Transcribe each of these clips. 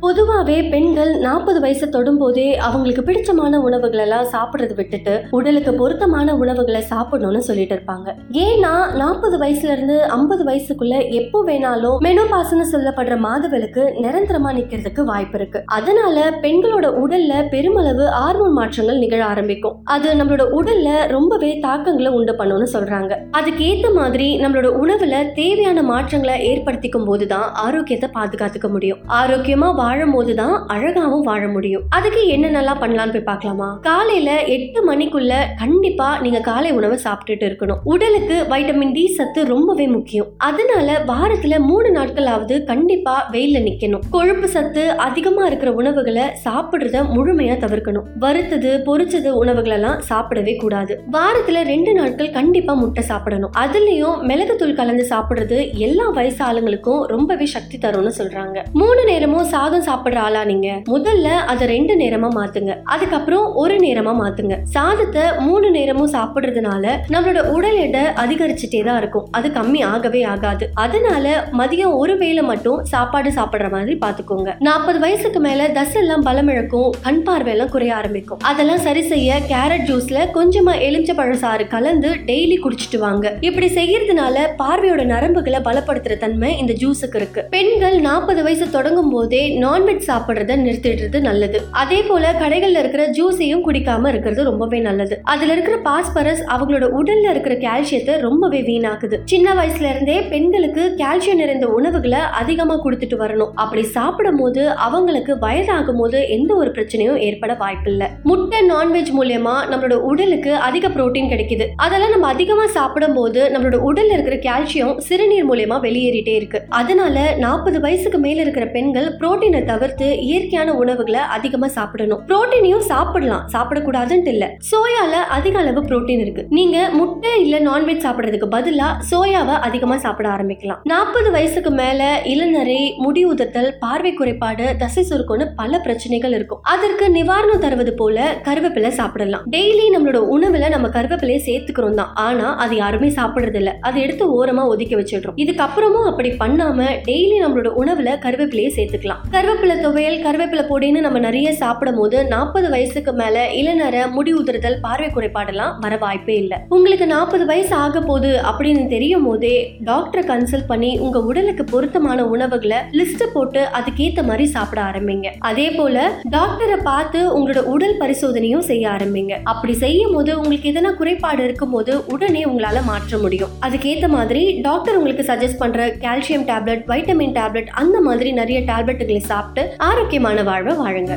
பொதுவாகவே பெண்கள் நாற்பது வயசு தொடும்போதே அவங்களுக்கு பிடிச்சமான உணவுகளெல்லாம் சாப்பிட்றது விட்டுட்டு உடலுக்கு பொருத்தமான உணவுகளை சாப்பிடணும்னு சொல்லிட்டு இருப்பாங்க. ஏன்னா நாற்பது வயசுல இருந்து ஐம்பது வயசுக்குள்ள எப்போ வேணாலும் மெனோபாஸ்னு சொல்லப்படுற மாதவளுக்கு நிரந்தரமா நிக்கிறதுக்கு வாய்ப்பு இருக்கு. அதனால பெண்களோட உடல்ல பெருமளவு ஹார்மோன் மாற்றங்கள் நிகழ ஆரம்பிக்கும். அது நம்மளோட உடல்ல ரொம்பவே தாக்கங்களை உண்டு பண்ணும்னு சொல்றாங்க. அதுக்கு ஏத்த மாதிரி நம்மளோட உணவுல தேவையான மாற்றங்களை ஏற்படுத்திக்கும் போதுதான் ஆரோக்கியத்தை பாதுகாத்துக்க முடியும். ஆரோக்கியமா வாழும் போதுதான் அழகாவும் வாழ முடியும். அதுக்கு என்னென்னலாம் பண்ணலாம்னு போய் பார்க்கலாமா? காலையில எட்டு மணிக்குள்ள கண்டிப்பா நீங்க காலை உணவை சாப்பிட்டுட்டு இருக்கணும். உடலுக்கு வைட்டமின் டி சத்து ரொம்பவே முக்கியம். அதனால வாரத்துல மூணு நாட்களாவது கண்டிப்பா வெயில நிக்கணும். கொழுப்பு சத்து அதிகமா இருக்கிற உணவுகளை சாப்பிடுறத முழுமையா தவிர்க்கணும். வறுத்தது பொரிச்சது உணவுகளை எல்லாம் சாப்பிடவே கூடாது. வாரத்துல ரெண்டு நாட்கள் கண்டிப்பா முட்டை சாப்பிடணும். அதுலயும் மிளகுத்தூள் கலந்து சாப்பிடுறது எல்லா வயசு ஆளுங்களுக்கும் ரொம்பவே சக்தி தரும்னு சொல்றாங்க. மூணு நேரமும் சாதம் சாப்பிடுற ஆளா நீங்க. முதல்ல அதை ரெண்டு நேரமா மாத்துங்க. அதுக்கப்புறம் ஒரு நேரமா மாத்துங்க. சாதத்தை மூணு நேரமும் சாப்பிடுறதுனால நம்மளோட உடல் எடை அதிகரிச்சுட்டே தான் இருக்கும். அது கம்மி ஆகவே ஆகாது. அதனால மதியம் ஒரு வேளை மட்டும் சாப்பாடு சாப்பிடுற மாதிரி பாத்துக்கோங்க. நாற்பது வயசுக்கு மேல தசெல்லாம் பலம் இழக்கும் கண் பார்வை எல்லாம் குறைய ஆரம்பிக்கும். அதெல்லாம் சரி செய்ய கேரட் ஜூஸ்ல கொஞ்சமா எலுமிச்ச பழசாறு கலந்து டெய்லி குடிச்சிட்டு வாங்க. இப்படி செய்யறதுனால பார்வையோட நரம்புகளை பலப்படுத்துற தன்மை இந்த ஜூஸுக்கு இருக்கு. பெண்கள் நாற்பது வயசு தொடங்கும் போதே நான்வெஜ் சாப்பிடுறத நிறுத்திடுறது நல்லது. அதே போல கடைகள்ல இருக்கிற ஜூஸையும் குடிக்காம இருக்கிறது ரொம்பவே நல்லது. அதுல இருக்கிற பாஸ்பரஸ் அவங்களோட உடல்ல இருக்கிற கால்சியத்தை ரொம்பவே வீணாக்குது. சின்ன வயசுல இருந்தே பெண்களுக்கு கால்சியம் நிறைந்த உணவுகளை அதிகமா கொடுத்துட்டு வரணும். அப்படி சாப்பிடும் போது அவங்களுக்கு வயதாகும் போது எந்த ஒரு பிரச்சனையும் ஏற்பட வாய்ப்பில்லை. முட்டை நான்வெஜ் மூலயமா நம்மளோட உடலுக்கு அதிக புரோட்டீன் கிடைக்குது. அதெல்லாம் நம்ம அதிகமா சாப்பிடும் போது நம்மளோட உடல்ல இருக்கிற கால்சியம் சிறுநீர் மூலயமா வெளியேறிட்டே இருக்கு. அதனால நாற்பது வயசுக்கு மேல இருக்கிற பெண்கள் புரோட்டீன் புரோட்டீனை தவிர்த்து இயற்கையான உணவுகளை அதிகமா சாப்பிடணும். புரோட்டீனையும் சாப்பிடலாம். சாப்பிடக்கூடாதுன்ட்டு இல்ல. சோயால அதிக அளவு புரோட்டீன் இருக்கு. நீங்க முட்டை இல்ல நான்வெஜ் சாப்பிடுறதுக்கு பதிலா சோயாவை அதிகமா சாப்பிட ஆரம்பிக்கலாம். நாற்பது வயசுக்கு மேல இளநரை முடி உதிர்த்தல் பார்வை குறைபாடு தசை சுருக்கம்னு பல பிரச்சனைகள் இருக்கும். அதற்கு நிவாரணம் தருவது போல கருவேப்பிலை சாப்பிடலாம். டெய்லி நம்மளோட உணவுல நம்ம கருவேப்பிலையை சேர்த்துக்கிறோம் தான். ஆனா அது யாருமே சாப்பிடுறது இல்ல. அதை எடுத்து ஓரமா ஒதுக்கி வச்சிடுறோம். இதுக்கப்புறமும் அப்படி பண்ணாம டெய்லி நம்மளோட உணவுல கருவேப்பிலையை சேர்த்துக்கலாம். கருவேப்பிலை துவையல் கருவேப்பிலை பொடின்னு நம்ம நிறைய சாப்பிடும் போது நாற்பது வயசுக்கு மேல இளநர முடி உதிர்தல் பார்வை குறைபாடெல்லாம் வர வாய்ப்பே இல்லை. உங்களுக்கு நாற்பது வயசு ஆக போகுது அப்படின்னு தெரியும் போதே டாக்டரை கன்சல்ட் பண்ணி உங்க உடலுக்கு பொருத்தமான உணவுகளை லிஸ்ட் போட்டு அதுக்கேத்த மாதிரி சாப்பிட ஆரம்பிங்க. அதே போல டாக்டரை பார்த்து உங்களோட உடல் பரிசோதனையும் செய்ய ஆரம்பிங்க. அப்படி செய்யும் போது உங்களுக்கு எதனா குறைபாடு இருக்கும் போது உடனே உங்களால மாற்ற முடியும். அதுக்கேத்த மாதிரி டாக்டர் உங்களுக்கு சஜஸ்ட் பண்ற கால்சியம் டேப்லெட் வைட்டமின் டேப்லெட் அந்த மாதிரி நிறைய டேப்லெட்டுகளை சாப்பிட்டு ஆரோக்கியமான வாழ்வை வாழுங்க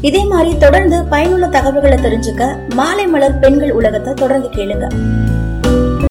இதே மாதிரி தொடர்ந்து பயனுள்ள தகவல்களை தெரிஞ்சுக்க மாலை மலர் பெண்கள் உலகத்தை தொடர்ந்து கேளுங்க.